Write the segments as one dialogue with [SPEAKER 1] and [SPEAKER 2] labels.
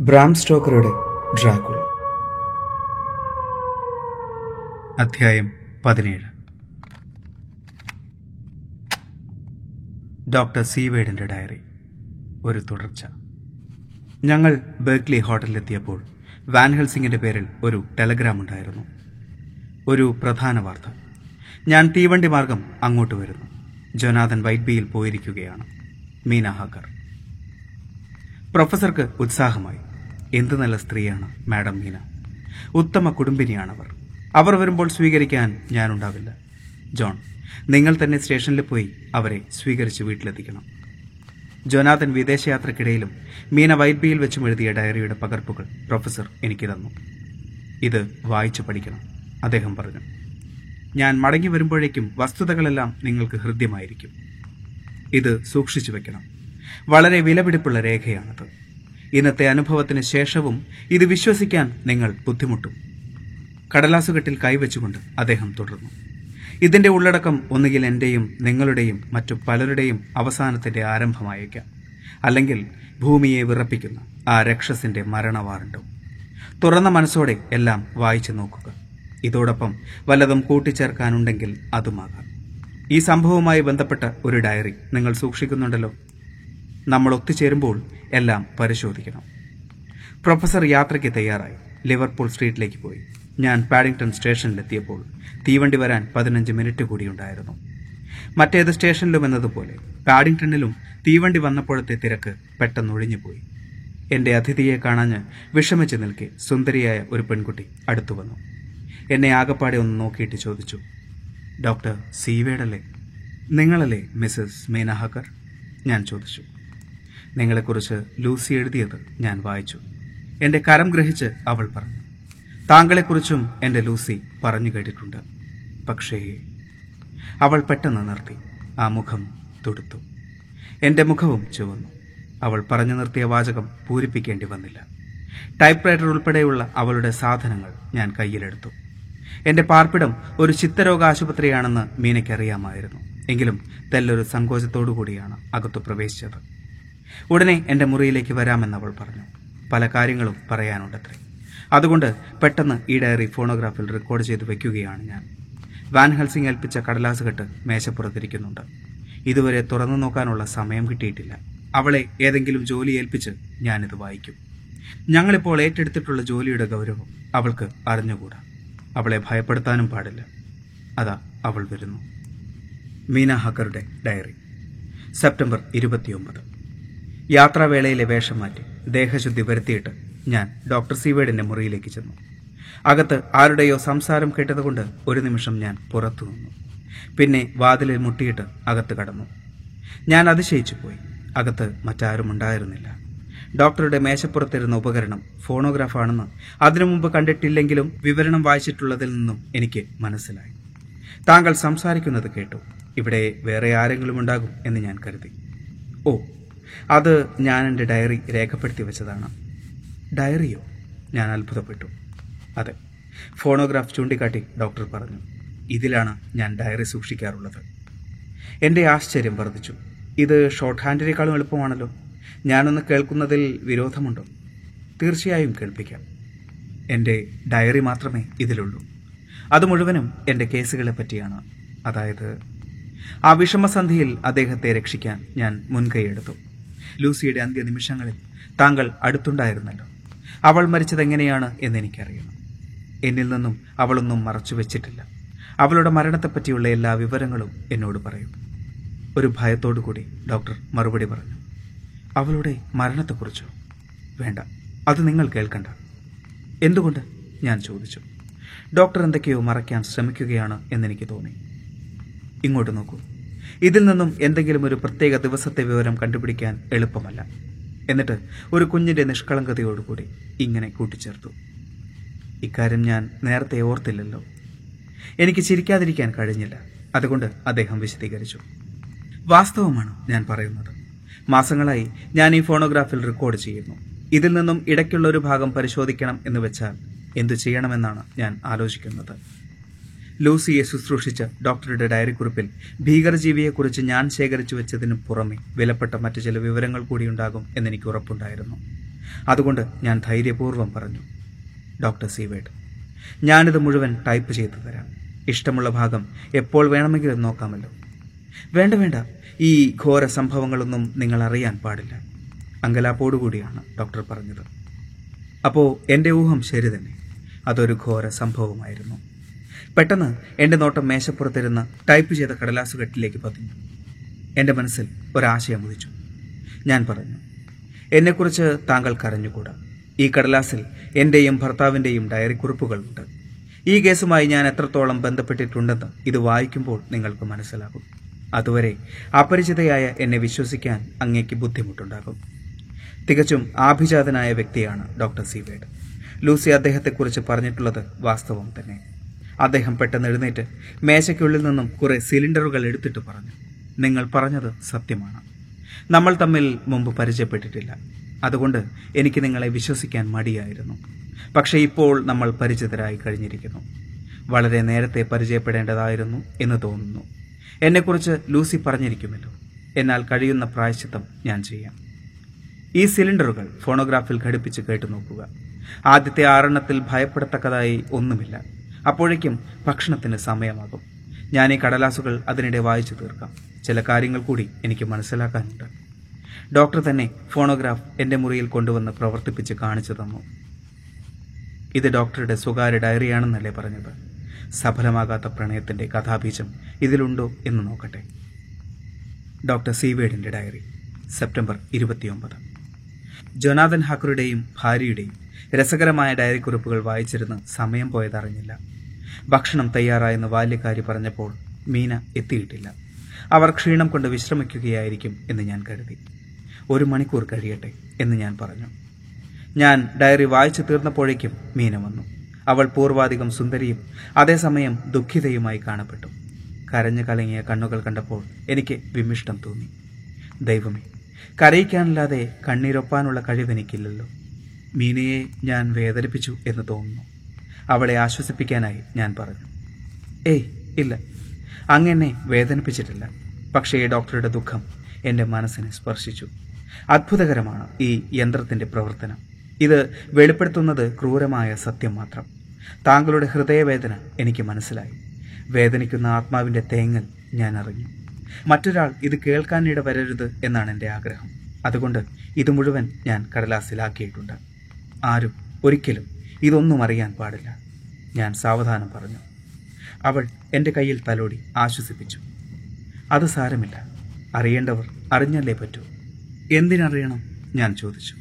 [SPEAKER 1] Bram സ്റ്റോക്കറുടെ Dracula. അധ്യായം പതിനേഴ്. ഡോക്ടർ സീവേഡിന്റെ ഡയറി. ഒരു തുടർച്ച. ഞങ്ങൾ ബേർക്ക്ലി ഹോട്ടലിലെത്തിയപ്പോൾ വാൻ ഹെൽസിംഗിന്റെ പേരിൽ ഒരു ടെലഗ്രാം ഉണ്ടായിരുന്നു. ഒരു പ്രധാന വാർത്ത. ഞാൻ തീവണ്ടി മാർഗം അങ്ങോട്ട് വരുന്നു. ജോനാഥൻ വൈറ്റ് പോയിരിക്കുകയാണ്. Mina Harker. പ്രൊഫസർക്ക് ഉത്സാഹമായി. എന്ത് നല്ല സ്ത്രീയാണ് മാഡം മീന. ഉത്തമ കുടുംബിനിയാണവർ. അവർ വരുമ്പോൾ സ്വീകരിക്കാൻ ഞാനുണ്ടാവില്ല. ജോൺ നിങ്ങൾ തന്നെ സ്റ്റേഷനിൽ പോയി അവരെ സ്വീകരിച്ച് വീട്ടിലെത്തിക്കണം. ജോനാഥൻ വിദേശയാത്രക്കിടയിലും മീന വൈബിയിൽ വെച്ചും എഴുതിയ ഡയറിയുടെ പകർപ്പുകൾ പ്രൊഫസർ എനിക്ക് തന്നു. ഇത് വായിച്ചു പഠിക്കണം അദ്ദേഹം പറഞ്ഞു. ഞാൻ മടങ്ങി വരുമ്പോഴേക്കും വസ്തുതകളെല്ലാം നിങ്ങൾക്ക് ഹൃദ്യമായിരിക്കും. ഇത് സൂക്ഷിച്ചു വെക്കണം. വളരെ വിലപിടിപ്പുള്ള രേഖയാണത്. ഇന്നത്തെ അനുഭവത്തിന് ശേഷവും ഇത് വിശ്വസിക്കാൻ നിങ്ങൾ ബുദ്ധിമുട്ടും. കടലാസുകെട്ടിൽ കൈവച്ചുകൊണ്ട് അദ്ദേഹം തുടർന്നു. ഇതിന്റെ ഉള്ളടക്കം ഒന്നുകിൽ എന്റെയും നിങ്ങളുടെയും മറ്റു പലരുടെയും അവസാനത്തിന്റെ ആരംഭമായേക്കാം. അല്ലെങ്കിൽ ഭൂമിയെ വിറപ്പിക്കുന്ന ആ രക്ഷസിന്റെ മരണവാറുണ്ടും തുറന്ന മനസ്സോടെ എല്ലാം വായിച്ചു നോക്കുക. ഇതോടൊപ്പം വല്ലതും കൂട്ടിച്ചേർക്കാനുണ്ടെങ്കിൽ അതുമാകാം. ഈ സംഭവവുമായി ബന്ധപ്പെട്ട ഒരു ഡയറി നിങ്ങൾ സൂക്ഷിക്കുന്നുണ്ടല്ലോ. നമ്മൾ ഒത്തുചേരുമ്പോൾ എല്ലാം പരിശോധിക്കണം. പ്രൊഫസർ യാത്രയ്ക്ക് തയ്യാറായി. ലിവർപൂൾ സ്ട്രീറ്റിലേക്ക് പോയി. ഞാൻ പാഡിംഗ്ടൺ സ്റ്റേഷനിലെത്തിയപ്പോൾ തീവണ്ടി വരാൻ പതിനഞ്ച് മിനിറ്റ് കൂടിയുണ്ടായിരുന്നു മറ്റേത് സ്റ്റേഷനിലും എന്നതുപോലെ പാഡിംഗ്ടണിലും തീവണ്ടി വന്നപ്പോഴത്തെ തിരക്ക് പെട്ടെന്ന് ഒഴിഞ്ഞുപോയി. എന്റെ അതിഥിയെ കാണാഞ്ഞ് വിഷമിച്ച് നിൽക്കെ സുന്ദരിയായ ഒരു പെൺകുട്ടി അടുത്തു വന്നു. എന്നെ ആകപ്പാടെ ഒന്ന് നോക്കിയിട്ട് ചോദിച്ചു ഡോക്ടർ സീവേഡല്ലേ നിങ്ങളല്ലേ മിസ്സസ് മീനഹാക്കർ? ഞാൻ ചോദിച്ചു. നിങ്ങളെക്കുറിച്ച് ലൂസി എഴുതിയത് ഞാൻ വായിച്ചു. എന്റെ കരം ഗ്രഹിച്ച് അവൾ പറഞ്ഞു. താങ്കളെക്കുറിച്ചും എന്റെ ലൂസി പറഞ്ഞു കേട്ടിട്ടുണ്ട്. പക്ഷേ അവൾ പെട്ടെന്ന് നിർത്തി. ആ മുഖം തുടുത്തു. എന്റെ മുഖവും ചുവന്നു. അവൾ പറഞ്ഞു നിർത്തിയ വാചകം പൂരിപ്പിക്കേണ്ടി വന്നില്ല. ടൈപ്പ് റൈറ്റർ ഉൾപ്പെടെയുള്ള അവളുടെ സാധനങ്ങൾ ഞാൻ കയ്യിലെടുത്തു. എന്റെ പാർപ്പിടം ഒരു ചിത്തരോഗ ആശുപത്രിയാണെന്ന് മീനയ്ക്കറിയാമായിരുന്നു എങ്കിലും തെല്ലൊരു സങ്കോചത്തോടു കൂടിയാണ് അകത്തു പ്രവേശിച്ചത്. ഉടനെ എന്റെ മുറിയിലേക്ക് വരാമെന്നവൾ പറഞ്ഞു. പല കാര്യങ്ങളും പറയാനുണ്ടത്രേ. അതുകൊണ്ട് പെട്ടെന്ന് ഈ ഡയറി ഫോണോഗ്രാഫിൽ റെക്കോർഡ് ചെയ്ത് വയ്ക്കുകയാണ് ഞാൻ. വാൻ ഹൽസിംഗ് ഏൽപ്പിച്ച കടലാസ് കെട്ട് മേശപ്പുറത്തിരിക്കുന്നുണ്ട്. ഇതുവരെ തുറന്നു നോക്കാനുള്ള സമയം കിട്ടിയിട്ടില്ല. അവളെ ഏതെങ്കിലും ജോലി ഏൽപ്പിച്ച് ഞാനിത് വായിക്കും. ഞങ്ങളിപ്പോൾ ഏറ്റെടുത്തിട്ടുള്ള ജോലിയുടെ ഗൗരവം അവൾക്ക് അറിഞ്ഞുകൂടാ. അവളെ ഭയപ്പെടുത്താനും പാടില്ല. അതാ അവൾ വരുന്നു. മീന ഹക്കറുടെ ഡയറി. സെപ്റ്റംബർ ഇരുപത്തിയൊമ്പത്. യാത്രാവേളയിലെ വേഷം മാറ്റി ദേഹശുദ്ധി വരുത്തിയിട്ട് ഞാൻ ഡോക്ടർ സീവേഡിന്റെ മുറിയിലേക്ക് ചെന്നു. അകത്ത് ആരുടെയോ സംസാരം കേട്ടതുകൊണ്ട് ഒരു നിമിഷം ഞാൻ പുറത്തു നിന്നു. പിന്നെ വാതിലിൽ മുട്ടിയിട്ട് അകത്ത് കടന്നു. ഞാൻ അതിശയിച്ചു പോയി. അകത്ത് മറ്റാരും ഉണ്ടായിരുന്നില്ല. ഡോക്ടറുടെ മേശപ്പുറത്തിരുന്ന ഉപകരണം ഫോണോഗ്രാഫാണെന്ന് അതിനു മുമ്പ് കണ്ടിട്ടില്ലെങ്കിലും വിവരണം വായിച്ചിട്ടുള്ളതിൽ നിന്നും എനിക്ക് മനസ്സിലായി. താങ്കൾ സംസാരിക്കുന്നത് കേട്ടു. ഇവിടെ വേറെ ആരെങ്കിലും ഉണ്ടാകും എന്ന് ഞാൻ കരുതി. ഓ അത് ഞാൻ എന്റെ ഡയറി രേഖപ്പെടുത്തി വെച്ചതാണ്. ഡയറിയോ? ഞാൻ അത്ഭുതപ്പെട്ടു. അതെ. ഫോണോഗ്രാഫ് ചൂണ്ടിക്കാട്ടി ഡോക്ടർ പറഞ്ഞു ഇതിലാണ് ഞാൻ ഡയറി സൂക്ഷിക്കാറുള്ളത്. എന്റെ ആശ്ചര്യം വർദ്ധിച്ചു. ഇത് ഷോർട്ട് ഹാൻഡിനേക്കാളും എളുപ്പമാണല്ലോ. ഞാനൊന്ന് കേൾക്കുന്നതിൽ വിരോധമുണ്ടോ? തീർച്ചയായും കേൾപ്പിക്കാം. എന്റെ ഡയറി മാത്രമേ ഇതിലുള്ളൂ. അത് മുഴുവനും എന്റെ കേസുകളെ പറ്റിയാണ്. അതായത് ആ വിഷമസന്ധിയിൽ അദ്ദേഹത്തെ രക്ഷിക്കാൻ ഞാൻ മുൻകൈയെടുത്തു ലൂസിയുടെ അന്ത്യനിമിഷങ്ങളിൽ താങ്കൾ അടുത്തുണ്ടായിരുന്നല്ലോ. അവൾ മരിച്ചതെങ്ങനെയാണ് എന്നെനിക്കറിയണം. എന്നിൽ നിന്നും അവളൊന്നും മറച്ചു വെച്ചിട്ടില്ല. അവളുടെ മരണത്തെപ്പറ്റിയുള്ള എല്ലാ വിവരങ്ങളും എന്നോട് പറയും. ഒരു ഭയത്തോടു കൂടി ഡോക്ടർ മറുപടി പറഞ്ഞു. അവളുടെ മരണത്തെക്കുറിച്ചോ? വേണ്ട അത് നിങ്ങൾ കേൾക്കണ്ട. എന്തുകൊണ്ട്? ഞാൻ ചോദിച്ചു. ഡോക്ടർ എന്തൊക്കെയോ മറയ്ക്കാൻ ശ്രമിക്കുകയാണ് എന്നെനിക്ക് തോന്നി. ഇങ്ങോട്ട് നോക്കൂ. ഇതിൽ നിന്നും എന്തെങ്കിലും ഒരു പ്രത്യേക ദിവസത്തെ വിവരം കണ്ടുപിടിക്കാൻ എളുപ്പമല്ല. എന്നിട്ട് ഒരു കുഞ്ഞിന്റെ നിഷ്കളങ്കതയോടുകൂടി ഇങ്ങനെ കൂട്ടിച്ചേർത്തു. ഇക്കാര്യം ഞാൻ നേരത്തെ ഓർത്തില്ലല്ലോ. എനിക്ക് ചിരിക്കാതിരിക്കാൻ കഴിഞ്ഞില്ല. അതുകൊണ്ട് അദ്ദേഹം വിശദീകരിച്ചു. വാസ്തവമാണ് ഞാൻ പറയുന്നത്? മാസങ്ങളായി ഞാൻ ഈ ഫോണോഗ്രാഫിൽ റെക്കോർഡ് ചെയ്യുന്നു. ഇതിൽ നിന്നും ഇടയ്ക്കുള്ള ഒരു ഭാഗം പരിശോധിക്കണം എന്ന് വെച്ചാൽ എന്തു ചെയ്യണമെന്നാണ് ഞാൻ ആലോചിക്കുന്നത്. ലൂസിയെ ശുശ്രൂഷിച്ച ഡോക്ടറുടെ ഡയറി കുറിപ്പിൽ ഭീകരജീവിയെക്കുറിച്ച് ഞാൻ ശേഖരിച്ചു വെച്ചതിന് പുറമെ വിലപ്പെട്ട മറ്റു ചില വിവരങ്ങൾ കൂടിയുണ്ടാകും എന്നെനിക്ക് ഉറപ്പുണ്ടായിരുന്നു. അതുകൊണ്ട് ഞാൻ ധൈര്യപൂർവം പറഞ്ഞു ഡോക്ടർ സീവേഡ് ഞാനിത് മുഴുവൻ ടൈപ്പ് ചെയ്തു തരാം. ഇഷ്ടമുള്ള ഭാഗം എപ്പോൾ വേണമെങ്കിലും നോക്കാമല്ലോ. വേണ്ട വേണ്ട ഈ ഘോര സംഭവങ്ങളൊന്നും നിങ്ങൾ അറിയാൻ പാടില്ല. അങ്കലാപ്പോടുകൂടിയാണ് ഡോക്ടർ പറഞ്ഞത്. അപ്പോൾ എന്റെ ഊഹം ശരി തന്നെ. അതൊരു ഘോര സംഭവമായിരുന്നു. പെട്ടെന്ന് എന്റെ നോട്ടം മേശപ്പുറത്തിരുന്ന് ടൈപ്പ് ചെയ്ത കടലാസ് കെട്ടിലേക്ക് പതിഞ്ഞു. എന്റെ മനസ്സിൽ ഒരാശയം ഉദിച്ചു. ഞാൻ പറഞ്ഞു എന്നെക്കുറിച്ച് താങ്കൾക്ക് അറിഞ്ഞുകൂടാ? ഈ കടലാസിൽ എന്റെയും ഭർത്താവിന്റെയും ഡയറി കുറിപ്പുകളുണ്ട്. ഈ കേസുമായി ഞാൻ എത്രത്തോളം ബന്ധപ്പെട്ടിട്ടുണ്ടെന്ന് ഇത് വായിക്കുമ്പോൾ നിങ്ങൾക്ക് മനസ്സിലാകും. അതുവരെ അപരിചിതയായ എന്നെ വിശ്വസിക്കാൻ അങ്ങേക്ക് ബുദ്ധിമുട്ടുണ്ടാകും. തികച്ചും ആഭിജാതനായ വ്യക്തിയാണ് ഡോക്ടർ സീവേഡ് ലൂസി അദ്ദേഹത്തെക്കുറിച്ച് പറഞ്ഞിട്ടുള്ളത് വാസ്തവം തന്നെ. അദ്ദേഹം പെട്ടെന്ന് എഴുന്നേറ്റ് മേശയ്ക്കുള്ളിൽ നിന്നും കുറെ സിലിണ്ടറുകൾ എടുത്തിട്ട് പറഞ്ഞു നിങ്ങൾ പറഞ്ഞത് സത്യമാണ്. നമ്മൾ തമ്മിൽ മുമ്പ് പരിചയപ്പെട്ടിട്ടില്ല. അതുകൊണ്ട് എനിക്ക് നിങ്ങളെ വിശ്വസിക്കാൻ മടിയായിരുന്നു. പക്ഷേ ഇപ്പോൾ നമ്മൾ പരിചിതരായി കഴിഞ്ഞിരിക്കുന്നു. വളരെ നേരത്തെ പരിചയപ്പെടേണ്ടതായിരുന്നു എന്ന് തോന്നുന്നു. എന്നെക്കുറിച്ച് ലൂസി പറഞ്ഞിരിക്കുമല്ലോ. എന്നാൽ കഴിയുന്ന പ്രായശ്ചിത്തം ഞാൻ ചെയ്യാം. ഈ സിലിണ്ടറുകൾ ഫോണോഗ്രാഫിൽ ഘടിപ്പിച്ച് കേട്ടു നോക്കുക ആദ്യത്തെ ആറെണ്ണത്തിൽ ഭയപ്പെടത്തക്കതായി ഒന്നുമില്ല. അപ്പോഴേക്കും ഭക്ഷണത്തിന് സമയമാകും. ഞാൻ ഈ കടലാസുകൾ അതിനിടെ വായിച്ചു തീർക്കാം. ചില കാര്യങ്ങൾ കൂടി എനിക്ക് മനസ്സിലാക്കാനുണ്ട്. ഡോക്ടർ തന്നെ ഫോണോഗ്രാഫ് എന്റെ മുറിയിൽ കൊണ്ടുവന്ന് പ്രവർത്തിപ്പിച്ച് കാണിച്ചു തന്നു. ഇത് ഡോക്ടറുടെ സ്വകാര്യ ഡയറിയാണെന്നല്ലേ പറഞ്ഞത്? സഫലമാകാത്ത പ്രണയത്തിന്റെ കഥാബീജം ഇതിലുണ്ടോ എന്ന് നോക്കട്ടെ. ഡോക്ടർ സീവേഡിന്റെ ഡയറി സെപ്റ്റംബർ ഇരുപത്തിയൊമ്പത്. ജൊനാഥൻ ഹാക്കറുടെയും ഭാര്യയുടെയും രസകരമായ ഡയറി കുറിപ്പുകൾ വായിച്ചിരുന്ന് സമയം പോയതറിഞ്ഞില്ല. ഭക്ഷണം തയ്യാറായെന്ന് ബാല്യക്കാരി പറഞ്ഞപ്പോൾ മീന എത്തിയിട്ടില്ല. അവർ ക്ഷീണം കൊണ്ട് വിശ്രമിക്കുകയായിരിക്കും എന്ന് ഞാൻ കരുതി. ഒരു മണിക്കൂർ കഴിയട്ടെ എന്ന് ഞാൻ പറഞ്ഞു. ഞാൻ ഡയറി വായിച്ചു തീർന്നപ്പോഴേക്കും മീന വന്നു. അവൾ പൂർവാധികം സുന്ദരിയും അതേസമയം ദുഃഖിതയുമായി കാണപ്പെട്ടു. കരഞ്ഞു കലങ്ങിയ കണ്ണുകൾ കണ്ടപ്പോൾ എനിക്ക് വിമിഷ്ടം തോന്നി. ദൈവമേ കരയിക്കാനല്ലാതെ കണ്ണീരൊപ്പാനുള്ള കഴിവെനിക്കില്ലല്ലോ. മീനയെ ഞാൻ വേദനിപ്പിച്ചു എന്ന് തോന്നുന്നു. അവളെ ആശ്വസിപ്പിക്കാനായി ഞാൻ പറഞ്ഞു. ഏയ് ഇല്ല. അങ്ങനെ വേദനിപ്പിച്ചിട്ടില്ല. പക്ഷേ ഡോക്ടറുടെ ദുഃഖം എന്റെ മനസ്സിനെ സ്പർശിച്ചു. അത്ഭുതകരമാണ് ഈ യന്ത്രത്തിന്റെ പ്രവർത്തനം. ഇത് വെളിപ്പെടുത്തുന്നത് ക്രൂരമായ സത്യം മാത്രം. താങ്കളുടെ ഹൃദയവേദന എനിക്ക് മനസ്സിലായി. വേദനിക്കുന്ന ആത്മാവിന്റെ തേങ്ങൽ ഞാൻ അറിഞ്ഞു. മറ്റൊരാൾ ഇത് കേൾക്കാനിട വരരുത് എന്നാണ് എന്റെ ആഗ്രഹം. അതുകൊണ്ട് ഇത് മുഴുവൻ ഞാൻ കടലാസിലാക്കിയിട്ടുണ്ട്. ആരും ഒരിക്കലും ഇതൊന്നും അറിയാൻ പാടില്ല. ഞാൻ സാവധാനം പറഞ്ഞു. അവൾ എന്റെ കയ്യിൽ തലോടി ആശ്വസിപ്പിച്ചു. അത് സാരമില്ല. അറിയേണ്ടവർ അറിഞ്ഞല്ലേ പറ്റൂ. എന്തിനറിയണം? ഞാൻ ചോദിച്ചു.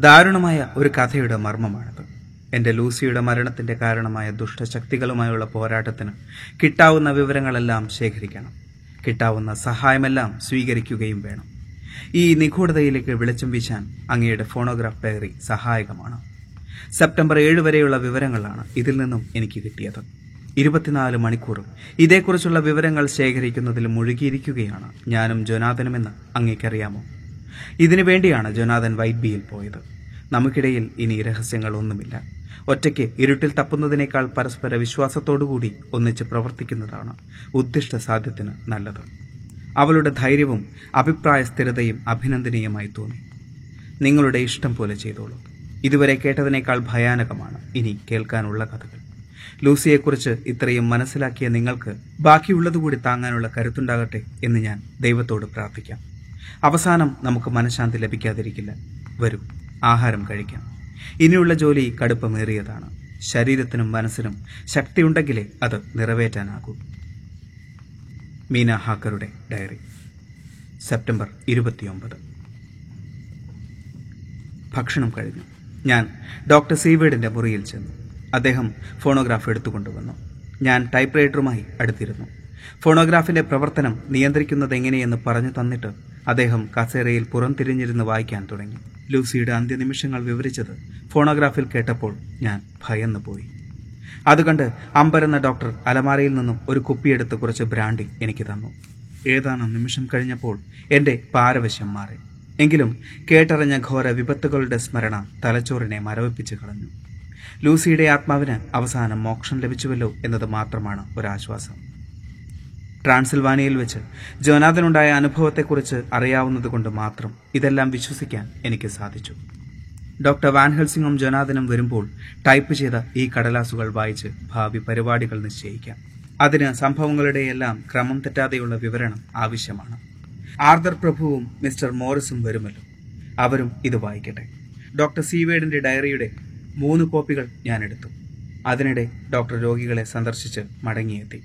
[SPEAKER 1] ദാരുണമായ ഒരു കഥയുടെ മർമ്മമാണത്. എന്റെ ലൂസിയുടെ മരണത്തിന്റെ കാരണമായ ദുഷ്ടശക്തികളുമായുള്ള പോരാട്ടത്തിന് കിട്ടാവുന്ന വിവരങ്ങളെല്ലാം ശേഖരിക്കണം. കിട്ടാവുന്ന സഹായമെല്ലാം സ്വീകരിക്കുകയും വേണം. ഈ നിഗൂഢതയിലേക്ക് വെളിച്ചം വീശാൻ അങ്ങയുടെ ഫോണോഗ്രാഫ് ഡയറി സഹായകമാണ്. സെപ്റ്റംബർ ഏഴ് വരെയുള്ള വിവരങ്ങളാണ് ഇതിൽ നിന്നും എനിക്ക് കിട്ടിയത്. ഇരുപത്തിനാല് മണിക്കൂറും ഇതേക്കുറിച്ചുള്ള വിവരങ്ങൾ ശേഖരിക്കുന്നതിൽ മുഴുകിയിരിക്കുകയാണ് ഞാനും ജൊനാഥനുമെന്ന് അങ്ങേക്കറിയാമോ? ഇതിനു വേണ്ടിയാണ് ജൊനാഥൻ വൈറ്റ് ബിയിൽ പോയത്. നമുക്കിടയിൽ ഇനി രഹസ്യങ്ങളൊന്നുമില്ല ഒറ്റയ്ക്ക് ഇരുട്ടിൽ തപ്പുന്നതിനേക്കാൾ പരസ്പര വിശ്വാസത്തോടുകൂടി ഒന്നിച്ച് പ്രവർത്തിക്കുന്നതാണ് ഉദ്ദിഷ്ട സാധ്യത്തിന് നല്ലത്. അവളുടെ ധൈര്യവും അഭിപ്രായ സ്ഥിരതയും അഭിനന്ദനീയമായി തോന്നി. നിങ്ങളുടെ ഇഷ്ടം പോലെ ചെയ്തോളൂ. ഇതുവരെ കേട്ടതിനേക്കാൾ ഭയാനകമാണ് ഇനി കേൾക്കാനുള്ള കഥകൾ. ലൂസിയെക്കുറിച്ച് ഇത്രയും മനസ്സിലാക്കിയ നിങ്ങൾക്ക് ബാക്കിയുള്ളതുകൂടി താങ്ങാനുള്ള കരുത്തുണ്ടാകട്ടെ എന്ന് ഞാൻ ദൈവത്തോട് പ്രാർത്ഥിക്കാം. അവസാനം നമുക്ക് മനഃശാന്തി ലഭിക്കാതിരിക്കില്ല. വരും ആഹാരം കഴിക്കാം. ഇനിയുള്ള ജോലി കടുപ്പമേറിയതാണ്. ശരീരത്തിനും മനസ്സിനും ശക്തിയുണ്ടെങ്കിലേ അത് നിറവേറ്റാനാകൂ. മീന ഹാക്കറുടെ ഡയറി. സെപ്റ്റംബർ ഇരുപത്തിയൊമ്പത്. ഭക്ഷണം കഴിഞ്ഞു. ഞാൻ ഡോക്ടർ സീവേഡിന്റെ മുറിയിൽ ചെന്നു. അദ്ദേഹം ഫോണോഗ്രാഫ് എടുത്തുകൊണ്ടുവന്നു. ഞാൻ ടൈപ്പ് റൈറ്ററുമായി അടുത്തിരുന്നു. ഫോണോഗ്രാഫിന്റെ പ്രവർത്തനം നിയന്ത്രിക്കുന്നത് എങ്ങനെയെന്ന് പറഞ്ഞു തന്നിട്ട് അദ്ദേഹം കസേരയിൽ പുറംതിരിഞ്ഞിരുന്ന് വായിക്കാൻ തുടങ്ങി. ലൂസിയുടെ അന്ത്യനിമിഷങ്ങൾ വിവരിച്ചത് ഫോണോഗ്രാഫിൽ കേട്ടപ്പോൾ ഞാൻ ഭയന്നു പോയി അതുകണ്ട് അമ്പരെന്ന ഡോക്ടർ അലമാരയിൽ നിന്നും ഒരു കുപ്പിയെടുത്ത് കുറച്ച് ബ്രാൻഡി എനിക്ക് തന്നു. ഏതാനും നിമിഷം കഴിഞ്ഞപ്പോൾ എന്റെ പാരവശ്യം മാറി. എങ്കിലും കേട്ടറിഞ്ഞ ഘോര വിപത്തുകളുടെ സ്മരണ തലച്ചോറിനെ മരവിപ്പിച്ച് കളഞ്ഞു. ലൂസിയുടെ ആത്മാവിന് അവസാനം മോക്ഷം ലഭിച്ചുവല്ലോ എന്നത് മാത്രമാണ് ഒരാശ്വാസം. ട്രാൻസിൽവാനിയയിൽ വെച്ച് ജോനാഥനുണ്ടായ അനുഭവത്തെക്കുറിച്ച് അറിയാവുന്നതുകൊണ്ട് മാത്രം ഇതെല്ലാം വിശ്വസിക്കാൻ എനിക്ക് സാധിച്ചു. ഡോക്ടർ വാൻ ഹെൽസിംഗും ജനാദനും വരുമ്പോൾ ടൈപ്പ് ചെയ്ത ഈ കടലാസുകൾ വായിച്ച് ഭാവി പരിപാടികൾ നിശ്ചയിക്കാം. അതിന് സംഭവങ്ങളുടെയെല്ലാം ക്രമം തെറ്റാതെയുള്ള വിവരണം ആവശ്യമാണ്. ആർദർ പ്രഭുവും മിസ്റ്റർ മോറിസും വരുമല്ലോ. അവരും ഇത് വായിക്കട്ടെ. ഡോക്ടർ സീവേഡിന്റെ ഡയറിയുടെ മൂന്ന് കോപ്പികൾ ഞാൻ എടുത്തു. അതിനിടെ ഡോക്ടർ രോഗികളെ സന്ദർശിച്ച് മടങ്ങിയെത്തി.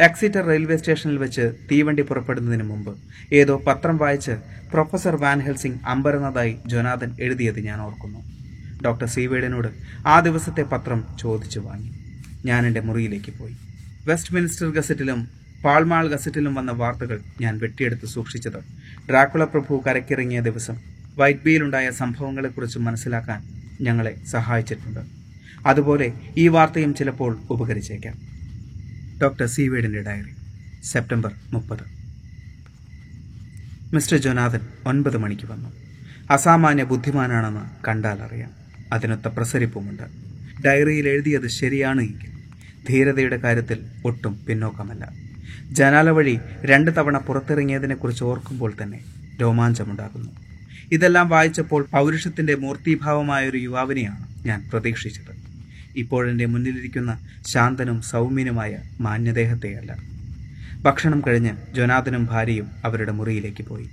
[SPEAKER 1] എക്സിറ്റർ റെയിൽവേ സ്റ്റേഷനിൽ വെച്ച് തീവണ്ടി പുറപ്പെടുന്നതിന് മുമ്പ് ഏതോ പത്രം വായിച്ച് പ്രൊഫസർ വാൻ ഹെൽസിംഗ് അമ്പരന്നതായി ജോനാഥൻ എഴുതിയത് ഞാൻ ഓർക്കുന്നു. ഡോക്ടർ സീവേഡിനോട് ആ ദിവസത്തെ പത്രം ചോദിച്ചു വാങ്ങി. ഞാൻ എന്റെ മുറിയിലേക്ക് പോയി. വെസ്റ്റ് മിനിസ്റ്റർ ഗസറ്റിലും പാൾമാൾ ഗസറ്റിലും വന്ന വാർത്തകൾ ഞാൻ വെട്ടിയെടുത്ത് സൂക്ഷിച്ചത് ഡ്രാക്കുള പ്രഭു കരക്കിറങ്ങിയ ദിവസം. വൈറ്റ് ബിയിലുണ്ടായ സംഭവങ്ങളെക്കുറിച്ച് മനസ്സിലാക്കാൻ ഞങ്ങളെ സഹായിച്ചിട്ടുണ്ട്. അതുപോലെ ഈ വാർത്തയും ചിലപ്പോൾ ഉപകരിച്ചേക്കാം. ഡോക്ടർ സീവേഡിന്റെ ഡയറി സെപ്റ്റംബർ മുപ്പത്. മിസ്റ്റർ ജോനാഥൻ ഒൻപത് മണിക്ക് വന്നു. അസാമാന്യ ബുദ്ധിമാനാണെന്ന് കണ്ടാൽ അറിയാം അതിനൊത്ത പ്രസരിപ്പുമുണ്ട്. ഡയറിയിൽ എഴുതിയത് ശരിയാണ് എങ്കിൽ ധീരതയുടെ കാര്യത്തിൽ ഒട്ടും പിന്നോക്കമല്ല. ജനാല വഴി രണ്ട് തവണ പുറത്തിറങ്ങിയതിനെക്കുറിച്ച് ഓർക്കുമ്പോൾ തന്നെ രോമാഞ്ചമുണ്ടാകുന്നു. ഇതെല്ലാം വായിച്ചപ്പോൾ പൗരുഷത്തിന്റെ മൂർത്തീഭാവമായ ഒരു യുവാവിനെയാണ് ഞാൻ പ്രതീക്ഷിച്ചത്. ഇപ്പോഴെന്റെ മുന്നിലിരിക്കുന്ന ശാന്തനും സൗമ്യനുമായ മാന്യദേഹത്തെയല്ല. ഭക്ഷണം കഴിഞ്ഞ് ജോനാഥനും ഭാര്യയും അവരുടെ മുറിയിലേക്ക് പോയി.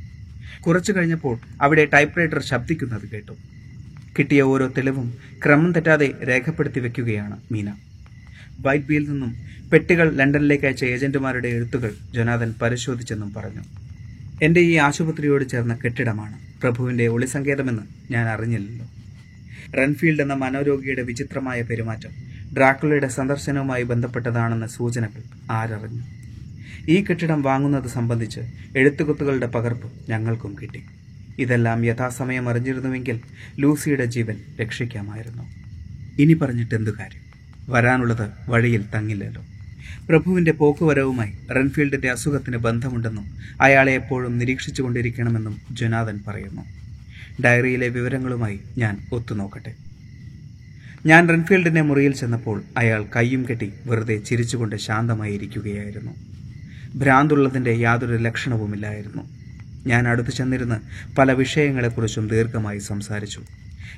[SPEAKER 1] കുറച്ചു കഴിഞ്ഞപ്പോൾ അവിടെ ടൈപ്പ്റൈറ്റർ ശബ്ദിക്കുന്നത് കേട്ടു. കിട്ടിയ ഓരോ തെളിവും ക്രമം തെറ്റാതെ രേഖപ്പെടുത്തി വെക്കുകയാണ് മീന. വൈറ്റ് ബിയിൽ നിന്നും പെട്ടികൾ ലണ്ടനിലേക്ക് അയച്ച ഏജന്റുമാരുടെ എഴുത്തുകൾ ജോനാഥൻ പരിശോധിച്ചെന്നും പറഞ്ഞു. എന്റെ ഈ ആശുപത്രിയോട് ചേർന്ന കെട്ടിടമാണ് പ്രഭുവിന്റെ ഒളിസങ്കേതമെന്ന് ഞാൻ അറിഞ്ഞില്ലല്ലോ. റൺഫീൽഡ് എന്ന മനോരോഗിയുടെ വിചിത്രമായ പെരുമാറ്റം ഡ്രാക്കുളയുടെ സന്ദർശനവുമായി ബന്ധപ്പെട്ടതാണെന്ന സൂചനകൾ ആരറിഞ്ഞു. ഈ കെട്ടിടം വാങ്ങുന്നത് സംബന്ധിച്ച് എഴുത്തുകുത്തുകളുടെ പകർപ്പ് ഞങ്ങൾക്കും കിട്ടി. ഇതെല്ലാം യഥാസമയം അറിഞ്ഞിരുന്നുവെങ്കിൽ ലൂസിയുടെ ജീവൻ രക്ഷിക്കാമായിരുന്നു. ഇനി പറഞ്ഞിട്ട് എന്തു കാര്യം? വരാനുള്ളത് വഴിയിൽ തങ്ങില്ലല്ലോ. പ്രഭുവിന്റെ പോക്കുവരവുമായി റൺഫീൽഡിന്റെ അസുഖത്തിന് ബന്ധമുണ്ടെന്നും അയാളെ എപ്പോഴും നിരീക്ഷിച്ചുകൊണ്ടിരിക്കണമെന്നും ജൊനാഥൻ പറയുന്നു. ഡയറിയിലെ വിവരങ്ങളുമായി ഞാൻ ഒത്തുനോക്കട്ടെ. ഞാൻ റെൻഫീൽഡിന്റെ മുറിയിൽ ചെന്നപ്പോൾ അയാൾ കയ്യും കെട്ടി വെറുതെ ചിരിച്ചുകൊണ്ട് ശാന്തമായി ഇരിക്കുകയായിരുന്നു ഭ്രാന്തുള്ളതിന്റെ യാതൊരു ലക്ഷണവുമില്ലായിരുന്നു. ഞാൻ അടുത്തു ചെന്നിരുന്ന് പല വിഷയങ്ങളെക്കുറിച്ചും ദീർഘമായി സംസാരിച്ചു.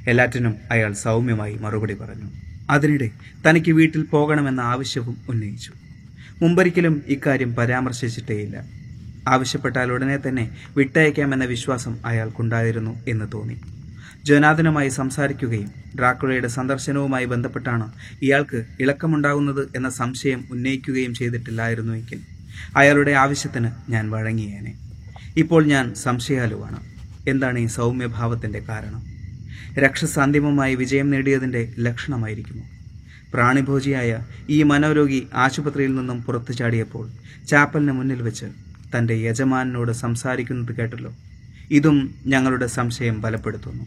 [SPEAKER 1] എല്ലാറ്റിനും അയാൾ സൗമ്യമായി മറുപടി പറഞ്ഞു. അതിനിടെ തനിക്ക് വീട്ടിൽ പോകണമെന്ന ആവശ്യവും ഉന്നയിച്ചു. മുമ്പൊരിക്കലും ഇക്കാര്യം പരാമർശിച്ചിട്ടേയില്ല. ആവശ്യപ്പെട്ടാൽ ഉടനെ തന്നെ വിട്ടയക്കാമെന്ന വിശ്വാസം അയാൾക്കുണ്ടായിരുന്നു എന്ന് തോന്നി. ജോനാഥനുമായി സംസാരിക്കുകയും ഡ്രാക്കുളയുടെ സന്ദർശനവുമായി ബന്ധപ്പെട്ടാണ് ഇയാൾക്ക് ഇളക്കമുണ്ടാകുന്നത് എന്ന സംശയം ഉന്നയിക്കുകയും ചെയ്തിട്ടില്ലായിരുന്നുവെങ്കിൽ അയാളുടെ ആവശ്യത്തിന് ഞാൻ വഴങ്ങിയേനെ. ഇപ്പോൾ ഞാൻ സംശയാലുവാണ്. എന്താണ് ഈ സൗമ്യഭാവത്തിന്റെ കാരണം? രക്ഷസ് അന്തിമമായി വിജയം നേടിയതിന്റെ ലക്ഷണമായിരിക്കുമോ? പ്രാണിഭോജിയായ ഈ മനോരോഗി ആശുപത്രിയിൽ നിന്നും പുറത്തു ചാടിയപ്പോൾ ചാപ്പലിന് മുന്നിൽ വെച്ച് തന്റെ യജമാനോട് സംസാരിക്കുന്നത് കേട്ടല്ലോ. ഇതും ഞങ്ങളുടെ സംശയം ബലപ്പെടുത്തുന്നു.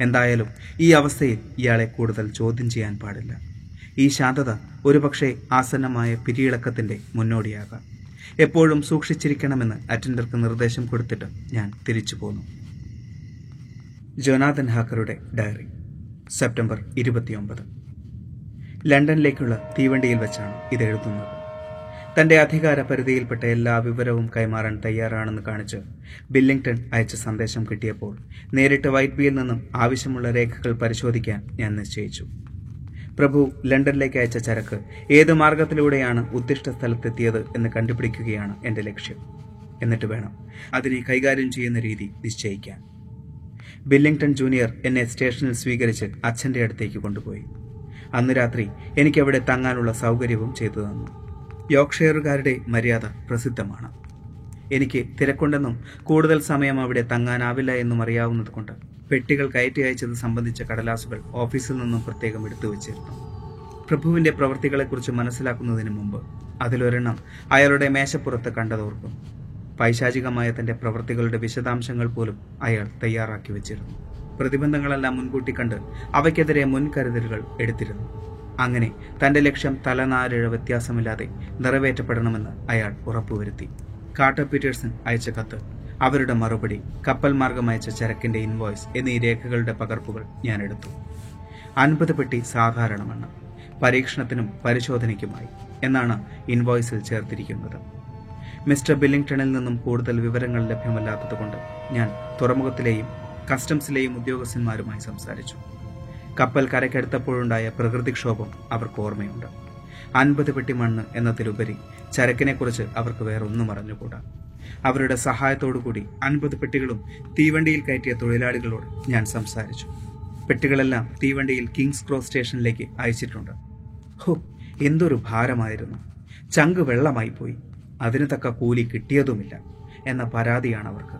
[SPEAKER 1] എന്തായാലും ഈ അവസ്ഥയിൽ ഇയാളെ കൂടുതൽ ചോദ്യം ചെയ്യാൻ പാടില്ല. ഈ ശാന്തത ഒരുപക്ഷെ ആസന്നമായ പിരിയിളക്കത്തിന്റെ മുന്നോടിയാകാം. എപ്പോഴും സൂക്ഷിച്ചിരിക്കണമെന്ന് അറ്റൻഡർക്ക് നിർദ്ദേശം കൊടുത്തിട്ട് ഞാൻ തിരിച്ചു പോന്നു. ജോനാഥൻ ഹാക്കറുടെ ഡയറി സെപ്റ്റംബർ ഇരുപത്തിയൊമ്പത്. ലണ്ടനിലേക്കുള്ള തീവണ്ടിയിൽ വെച്ചാണ് ഇത് എഴുതുന്നത്. തന്റെ അധികാര പരിധിയിൽപ്പെട്ട എല്ലാ വിവരവും കൈമാറാൻ തയ്യാറാണെന്ന് കാണിച്ച് ബില്ലിംഗ്ടൺ അയച്ച സന്ദേശം കിട്ടിയപ്പോൾ നേരിട്ട് വൈറ്റ് ബിയിൽ നിന്നും ആവശ്യമുള്ള രേഖകൾ പരിശോധിക്കാൻ ഞാൻ നിശ്ചയിച്ചു. പ്രഭു ലണ്ടനിലേക്ക് അയച്ച ചരക്ക് ഏത് മാർഗത്തിലൂടെയാണ് ഉദ്ദിഷ്ട സ്ഥലത്തെത്തിയത് എന്ന് കണ്ടുപിടിക്കുകയാണ് എന്റെ ലക്ഷ്യം. എന്നിട്ട് വേണം അതിനെ കൈകാര്യം ചെയ്യുന്ന രീതി നിശ്ചയിക്കാൻ. ബില്ലിംഗ്ടൺ ജൂനിയർ എന്നെ സ്റ്റേഷനിൽ സ്വീകരിച്ച് അച്ഛന്റെ അടുത്തേക്ക് കൊണ്ടുപോയി. അന്ന് രാത്രി എനിക്കവിടെ തങ്ങാനുള്ള സൗകര്യവും ചെയ്തു തന്നു. യോക്ഷയറുകാരുടെ മര്യാദ പ്രസിദ്ധമാണ്. എനിക്ക് തിരക്കുണ്ടെന്നും കൂടുതൽ സമയം അവിടെ തങ്ങാനാവില്ല എന്നും അറിയാവുന്നതുകൊണ്ട് പെട്ടികൾ കയറ്റി അയച്ചത് സംബന്ധിച്ച കടലാസുകൾ ഓഫീസിൽ നിന്നും പ്രത്യേകം എടുത്തു വച്ചിരുന്നു. പ്രഭുവിന്റെ പ്രവൃത്തികളെക്കുറിച്ച് മനസ്സിലാക്കുന്നതിന് മുമ്പ് അതിലൊരെണ്ണം അയാളുടെ മേശപ്പുറത്ത് കണ്ടതോർക്കും പൈശാചികമായ തന്റെ പ്രവൃത്തികളുടെ വിശദാംശങ്ങൾ പോലും അയാൾ തയ്യാറാക്കി വെച്ചിരുന്നു. പ്രതിബന്ധങ്ങളെല്ലാം മുൻകൂട്ടി കണ്ട് അവയ്ക്കെതിരെ മുൻകരുതലുകൾ എടുത്തിരുന്നു. അങ്ങനെ തന്റെ ലക്ഷ്യം തലനാരിഴ വ്യത്യാസമില്ലാതെ നിറവേറ്റപ്പെടണമെന്ന് അയാൾ ഉറപ്പുവരുത്തി. കാട്ടർ പീറ്റേഴ്സൺ അയച്ച കത്ത് അവരുടെ മറുപടി കപ്പൽ മാർഗം അയച്ച ചരക്കിന്റെ ഇൻവോയ്സ് എന്നീ രേഖകളുടെ പകർപ്പുകൾ ഞാൻ എടുത്തു. അൻപത് പെട്ടി സാധാരണമാണ് പരീക്ഷണത്തിനും പരിശോധനയ്ക്കുമായി എന്നാണ് ഇൻവോയ്സിൽ ചേർത്തിരിക്കുന്നത്. മിസ്റ്റർ ബില്ലിംഗ്ടണിൽ നിന്നും കൂടുതൽ വിവരങ്ങൾ ലഭ്യമല്ലാത്തതുകൊണ്ട് ഞാൻ തുറമുഖത്തിലെയും കസ്റ്റംസിലെയും ഉദ്യോഗസ്ഥന്മാരുമായി സംസാരിച്ചു. കപ്പൽ കരയ്ക്കടുത്തപ്പോഴുണ്ടായ പ്രകൃതിക്ഷോഭം അവർക്ക് ഓർമ്മയുണ്ട്. അൻപത് പെട്ടി മണ്ണ് എന്നതിലുപരി ചരക്കിനെക്കുറിച്ച് അവർക്ക് വേറെ ഒന്നും അറിഞ്ഞുകൂടാ. അവരുടെ സഹായത്തോടുകൂടി അൻപത് പെട്ടികളും തീവണ്ടിയിൽ കയറ്റിയ തൊഴിലാളികളോട് ഞാൻ സംസാരിച്ചു. പെട്ടികളെല്ലാം തീവണ്ടിയിൽ കിങ്സ് ക്രോസ് സ്റ്റേഷനിലേക്ക് അയച്ചിട്ടുണ്ട്. ഹോ എന്തൊരു ഭാരമായിരുന്നു. ചങ്ക് വെള്ളമായി പോയി. അതിന് തക്ക കൂലി കിട്ടിയതുമില്ല എന്ന പരാതിയാണ് അവർക്ക്.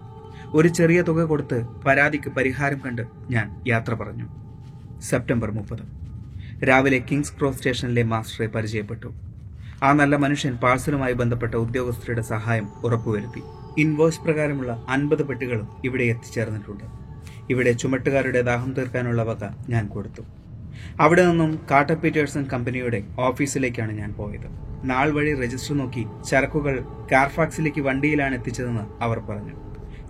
[SPEAKER 1] ഒരു ചെറിയ തുക കൊടുത്ത് പരാതിക്ക് പരിഹാരം കണ്ട് ഞാൻ യാത്ര പറഞ്ഞു. സെപ്റ്റംബർ മുപ്പത്. രാവിലെ കിങ്സ് ക്രോസ് സ്റ്റേഷനിലെ മാസ്റ്ററെ പരിചയപ്പെട്ടു. ആ നല്ല മനുഷ്യൻ പാഴ്സലുമായി ബന്ധപ്പെട്ട ഉദ്യോഗസ്ഥരുടെ സഹായം ഉറപ്പുവരുത്തി. ഇൻവോയ്സ് പ്രകാരമുള്ള അൻപത് പെട്ടികളും ഇവിടെ എത്തിച്ചേർന്നിട്ടുണ്ട്. ഇവിടെ ചുമട്ടുകാരുടെ ദാഹം തീർക്കാനുള്ള വക ഞാൻ കൊടുത്തു. അവിടെ നിന്നും കാട്ട പീറ്റേഴ്സൺ കമ്പനിയുടെ ഓഫീസിലേക്കാണ് ഞാൻ പോയത്. നാൾ വഴി രജിസ്റ്റർ നോക്കി ചരക്കുകൾ കാർഫാക്സിലേക്ക് വണ്ടിയിലാണ് എത്തിച്ചതെന്ന് അവർ പറഞ്ഞു.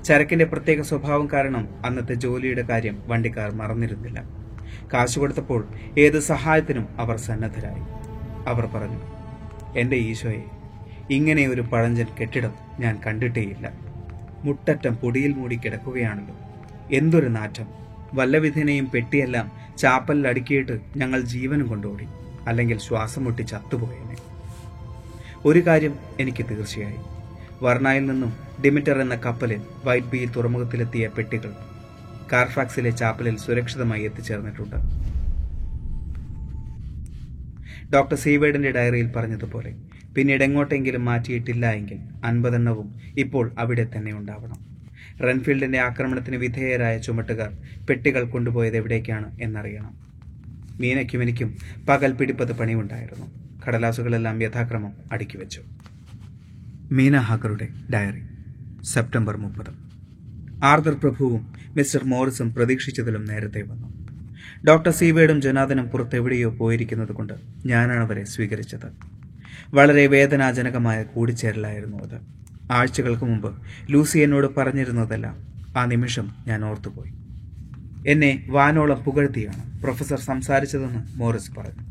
[SPEAKER 1] ചരക്കിന്റെ പ്രത്യേക സ്വഭാവം കാരണം അന്നത്തെ ജോലിയുടെ കാര്യം വണ്ടിക്കാർ മറന്നിരുന്നില്ല. കാശ് കൊടുത്തപ്പോൾ ഏത് സഹായത്തിനും അവർ സന്നദ്ധരായി. അവർ പറഞ്ഞു എന്റെ ഈശോയെ ഇങ്ങനെ ഒരു പഴഞ്ചൻ കെട്ടിടം ഞാൻ കണ്ടിട്ടേയില്ല. മുട്ടറ്റം പൊടിയിൽ മൂടി കിടക്കുകയാണല്ലോ. എന്തൊരു നാറ്റം. വല്ലവിധനെയും പെട്ടിയെല്ലാം ചാപ്പലിൽ അടുക്കിയിട്ട് ഞങ്ങൾ ജീവനും കൊണ്ടോടി അല്ലെങ്കിൽ ശ്വാസം മുട്ടി ചത്തുപോയേനെ. ഒരു കാര്യം എനിക്ക് തീർച്ചയായി. വർണായിൽ നിന്നും ഡിമിറ്റർ എന്ന കപ്പലിൽ വൈറ്റ് ബീ തുറമുഖത്തിലെത്തിയ പെട്ടികൾ കാർഫാക്സിലെ ചാപ്പലിൽ സുരക്ഷിതമായി എത്തിച്ചേർന്നിട്ടുണ്ട്. ഡോക്ടർ സീവേഡിന്റെ ഡയറിയിൽ പറഞ്ഞതുപോലെ പിന്നീട് എങ്ങോട്ടെങ്കിലും മാറ്റിയിട്ടില്ല എങ്കിൽ അൻപതെണ്ണവും ഇപ്പോൾ അവിടെ തന്നെ ഉണ്ടാവണം. റൺഫീൽഡിന്റെ ആക്രമണത്തിന് വിധേയരായ ചുമട്ടുകാർ പെട്ടികൾ കൊണ്ടുപോയത് എവിടേക്കാണ് എന്നറിയണം. മീനയ്ക്കും എനിക്കും പകൽ പിടിപ്പത് പണിയുണ്ടായിരുന്നു. കടലാസുകളെല്ലാം യഥാക്രമം അടുക്കി വെച്ചു. മീന ഹാക്കറുടെ ഡയറി സെപ്റ്റംബർ മുപ്പത്. ആർദർ പ്രഭുവും മിസ്റ്റർ മോറിസും പ്രതീക്ഷിച്ചതിലും നേരത്തെ വന്നു. ഡോക്ടർ സീവേഡും ജനാദനും പുറത്തെവിടെയോ പോയിരിക്കുന്നത് കൊണ്ട് ഞാനാണ് അവരെ സ്വീകരിച്ചത്. വളരെ വേദനാജനകമായ കൂടിച്ചേരലായിരുന്നു അത്. ആഴ്ചകൾക്ക് മുമ്പ് ലൂസി എന്നോട് പറഞ്ഞിരുന്നതെല്ലാം ആ നിമിഷം ഞാൻ ഓർത്തുപോയി. എന്നെ വാനോളം പുകഴ്ത്തിയാണ് പ്രൊഫസർ സംസാരിച്ചതെന്ന് മോറിസ് പറഞ്ഞു.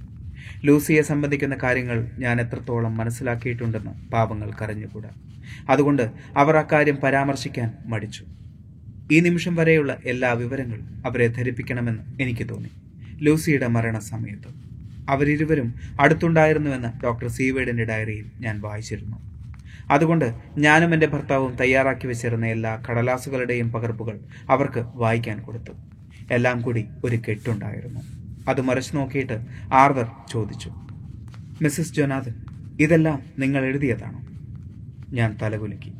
[SPEAKER 1] ലൂസിയെ സംബന്ധിക്കുന്ന കാര്യങ്ങൾ ഞാൻ എത്രത്തോളം മനസ്സിലാക്കിയിട്ടുണ്ടെന്ന് പാവങ്ങൾ കരഞ്ഞുകൂടാ. അതുകൊണ്ട് അവർ അക്കാര്യം പരാമർശിക്കാൻ മടിച്ചു. ഈ നിമിഷം വരെയുള്ള എല്ലാ വിവരങ്ങളും അവരെ ധരിപ്പിക്കണമെന്ന് എനിക്ക് തോന്നി. ലൂസിയുടെ മരണസമയത്ത് അവരിരുവരും അടുത്തുണ്ടായിരുന്നുവെന്ന് ഡോക്ടർ സീവേഡിന്റെ ഡയറിയിൽ ഞാൻ വായിച്ചിരുന്നു. അതുകൊണ്ട് ഞാനും എന്റെ ഭർത്താവും തയ്യാറാക്കി വെച്ചിരുന്ന എല്ലാ കടലാസുകളുടെയും പകർപ്പുകൾ അവർക്ക് വായിക്കാൻ കൊടുത്തു. എല്ലാം കൂടി ഒരു കെട്ടുണ്ടായിരുന്നു. അത് മറച്ചു നോക്കിയിട്ട് ആർദർ ചോദിച്ചു മിസ്സസ് ജോനാഥൻ ഇതെല്ലാം നിങ്ങൾ എഴുതിയതാണോ? ഞാൻ തലകുലുക്കി.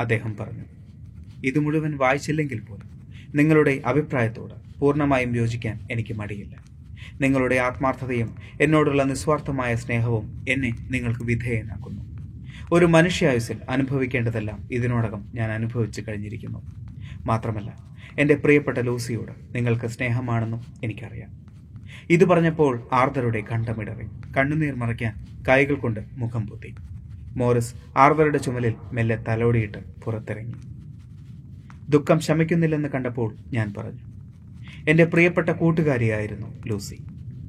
[SPEAKER 1] അദ്ദേഹം പറഞ്ഞു ഇത് മുഴുവൻ വായിച്ചില്ലെങ്കിൽ പോലും നിങ്ങളുടെ അഭിപ്രായത്തോട് പൂർണമായും യോജിക്കാൻ എനിക്ക് മടിയില്ല. നിങ്ങളുടെ ആത്മാർത്ഥതയും എന്നോടുള്ള നിസ്വാർത്ഥമായ സ്നേഹവും എന്നെ നിങ്ങൾക്ക് വിധേയനാക്കുന്നു. ഒരു മനുഷ്യായുസിൽ അനുഭവിക്കേണ്ടതെല്ലാം ഇതിനോടകം ഞാൻ അനുഭവിച്ചു കഴിഞ്ഞിരിക്കുന്നു. മാത്രമല്ല എന്റെ പ്രിയപ്പെട്ട ലൂസിയോട് നിങ്ങൾക്ക് സ്നേഹമാണെന്നും എനിക്കറിയാം. ഇത് പറഞ്ഞപ്പോൾ ആർദറുടെ കണ്ടമിടറി കണ്ണുനീർ മറയ്ക്കാൻ കൈകൾ കൊണ്ട് മുഖം പൊത്തി. മോറിസ് ആർദറുടെ ചുമലിൽ മെല്ലെ തലോടിയിട്ട് പുറത്തിറങ്ങി. ദുഃഖം ശമിക്കുന്നില്ലെന്ന് കണ്ടപ്പോൾ ഞാൻ പറഞ്ഞു എന്റെ പ്രിയപ്പെട്ട കൂട്ടുകാരിയായിരുന്നു ലൂസി.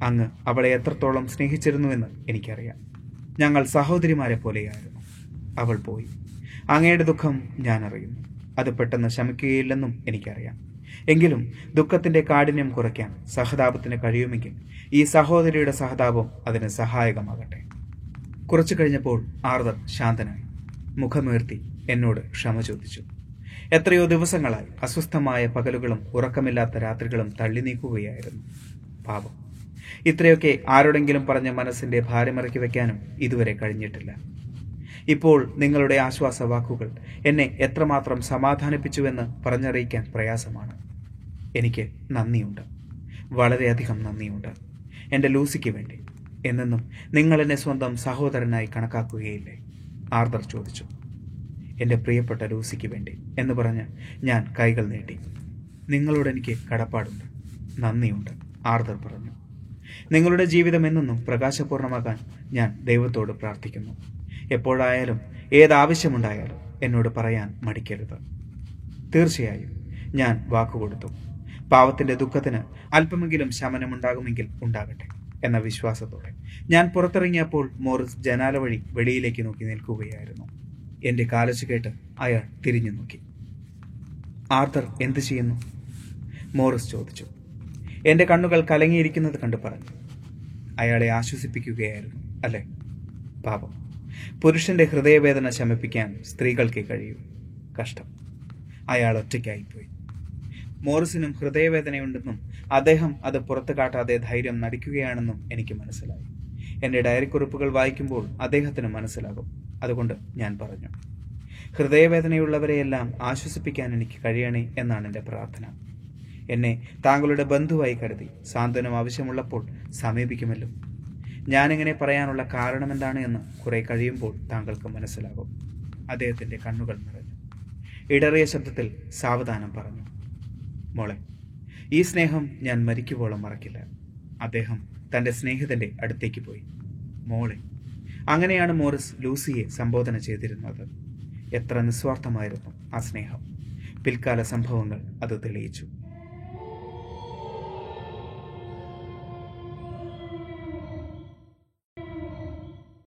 [SPEAKER 1] അങ്ങ് അവളെ എത്രത്തോളം സ്നേഹിച്ചിരുന്നുവെന്ന് എനിക്കറിയാം. ഞങ്ങൾ സഹോദരിമാരെ പോലെയായിരുന്നു. അവൾ പോയി. അങ്ങയുടെ ദുഃഖം ഞാൻ അറിയുന്നു. അത് പെട്ടെന്ന് ശമിക്കുകയില്ലെന്നും എനിക്കറിയാം. എങ്കിലും ദുഃഖത്തിന്റെ കാഠിന്യം കുറയ്ക്കാൻ സഹതാപത്തിന് കഴിയുമെങ്കിൽ ഈ സഹോദരിയുടെ സഹതാപം അതിന് സഹായകമാകട്ടെ. കുറച്ചു കഴിഞ്ഞപ്പോൾ ആർദർ ശാന്തനായി മുഖമുയർത്തി എന്നോട് ക്ഷമ ചോദിച്ചു. എത്രയോ ദിവസങ്ങളായി അസ്വസ്ഥമായ പകലുകളും ഉറക്കമില്ലാത്ത രാത്രികളും തള്ളി നീക്കുകയായിരുന്നു. പാപം ഇത്രയൊക്കെ ആരോടെങ്കിലും പറഞ്ഞ മനസ്സിന്റെ ഭാരമിറക്കി വയ്ക്കാനും ഇതുവരെ കഴിഞ്ഞിട്ടില്ല. ഇപ്പോൾ നിങ്ങളുടെ ആശ്വാസ വാക്കുകൾ എന്നെ എത്രമാത്രം സമാധാനിപ്പിച്ചുവെന്ന് പറഞ്ഞറിയിക്കാൻ പ്രയാസമാണ്. എനിക്ക് നന്ദിയുണ്ട്. വളരെയധികം നന്ദിയുണ്ട്. എന്റെ ലൂസിക്ക് വേണ്ടി. എന്നെന്നും നിങ്ങൾ എന്നെ സ്വന്തം സഹോദരനായി കണക്കാക്കുകയില്ലേ? ആർദർ ചോദിച്ചു. എന്റെ പ്രിയപ്പെട്ട ലൂസിക്ക് വേണ്ടി എന്ന് പറഞ്ഞ് ഞാൻ കൈകൾ നീട്ടി. നിങ്ങളോട് എനിക്ക് കടപ്പാടുണ്ട്. നന്ദിയുണ്ട്. ആർദർ പറഞ്ഞു. നിങ്ങളുടെ ജീവിതം എന്നെന്നും പ്രകാശപൂർണമാകാൻ ഞാൻ ദൈവത്തോട് പ്രാർത്ഥിക്കുന്നു. എപ്പോഴായാലും ഏതാവശ്യമുണ്ടായാലും എന്നോട് പറയാൻ മടിക്കരുത്. തീർച്ചയായും ഞാൻ വാക്കുകൊടുത്തു. പാവത്തിന്റെ ദുഃഖത്തിന് അല്പമെങ്കിലും ശമനമുണ്ടാകുമെങ്കിൽ ഉണ്ടാകട്ടെ എന്ന വിശ്വാസത്തോടെ ഞാൻ പുറത്തിറങ്ങിയപ്പോൾ മോറിസ് ജനാല വഴി വെളിയിലേക്ക് നോക്കി നിൽക്കുകയായിരുന്നു. എന്റെ കാലച്ചു കേട്ട് അയാൾ തിരിഞ്ഞു നോക്കി. ആർത്തർ എന്ത് ചെയ്യുന്നു? മോറിസ് ചോദിച്ചു. എന്റെ കണ്ണുകൾ കലങ്ങിയിരിക്കുന്നത് കണ്ടു പറഞ്ഞു. അയാളെ ആശ്വസിപ്പിക്കുകയായിരുന്നു അല്ലേ? പാപം. പുരുഷന്റെ ഹൃദയവേദന ശമിപ്പിക്കാൻ സ്ത്രീകൾക്ക് കഴിയൂ. കഷ്ടം. അയാൾ ഒറ്റയ്ക്കായിപ്പോയി. മോറിസിനും ഹൃദയവേദനയുണ്ടെന്നും അദ്ദേഹം അത് പുറത്തു കാട്ടാതെ ധൈര്യം നടിക്കുകയാണെന്നും എനിക്ക് മനസ്സിലായി. എന്റെ ഡയറിക്കുറിപ്പുകൾ വായിക്കുമ്പോൾ അദ്ദേഹത്തിന് മനസ്സിലാകും. അതുകൊണ്ട് ഞാൻ പറഞ്ഞു ഹൃദയവേദനയുള്ളവരെയെല്ലാം ആശ്വസിപ്പിക്കാൻ എനിക്ക് കഴിയണേ എന്നാണ് എന്റെ പ്രാർത്ഥന. എന്നെ താങ്കളുടെ ബന്ധുവായി കരുതി സാന്ത്വനം ആവശ്യമുള്ളപ്പോൾ സമീപിക്കുമല്ലോ. ഞാനിങ്ങനെ പറയാനുള്ള കാരണം എന്താണ് എന്ന് കുറെ കഴിയുമ്പോൾ താങ്കൾക്ക് മനസ്സിലാകും. അദ്ദേഹത്തിന്റെ കണ്ണുകൾ നിറഞ്ഞു. ഇടറിയ ശബ്ദത്തിൽ സാവധാനം പറഞ്ഞു മോളെ ഈ സ്നേഹം ഞാൻ മരിക്കുവോളം മറക്കില്ല. അദ്ദേഹം തന്റെ സ്നേഹിതന്റെ അടുത്തേക്ക് പോയി. മോളെ അങ്ങനെയാണ് മോറിസ് ലൂസിയെ സംബോധന ചെയ്തിരുന്നത്. എത്ര നിസ്വാർത്ഥമായിരുന്നു ആ സ്നേഹം. പിൽക്കാല സംഭവങ്ങൾ അത് തെളിയിച്ചു.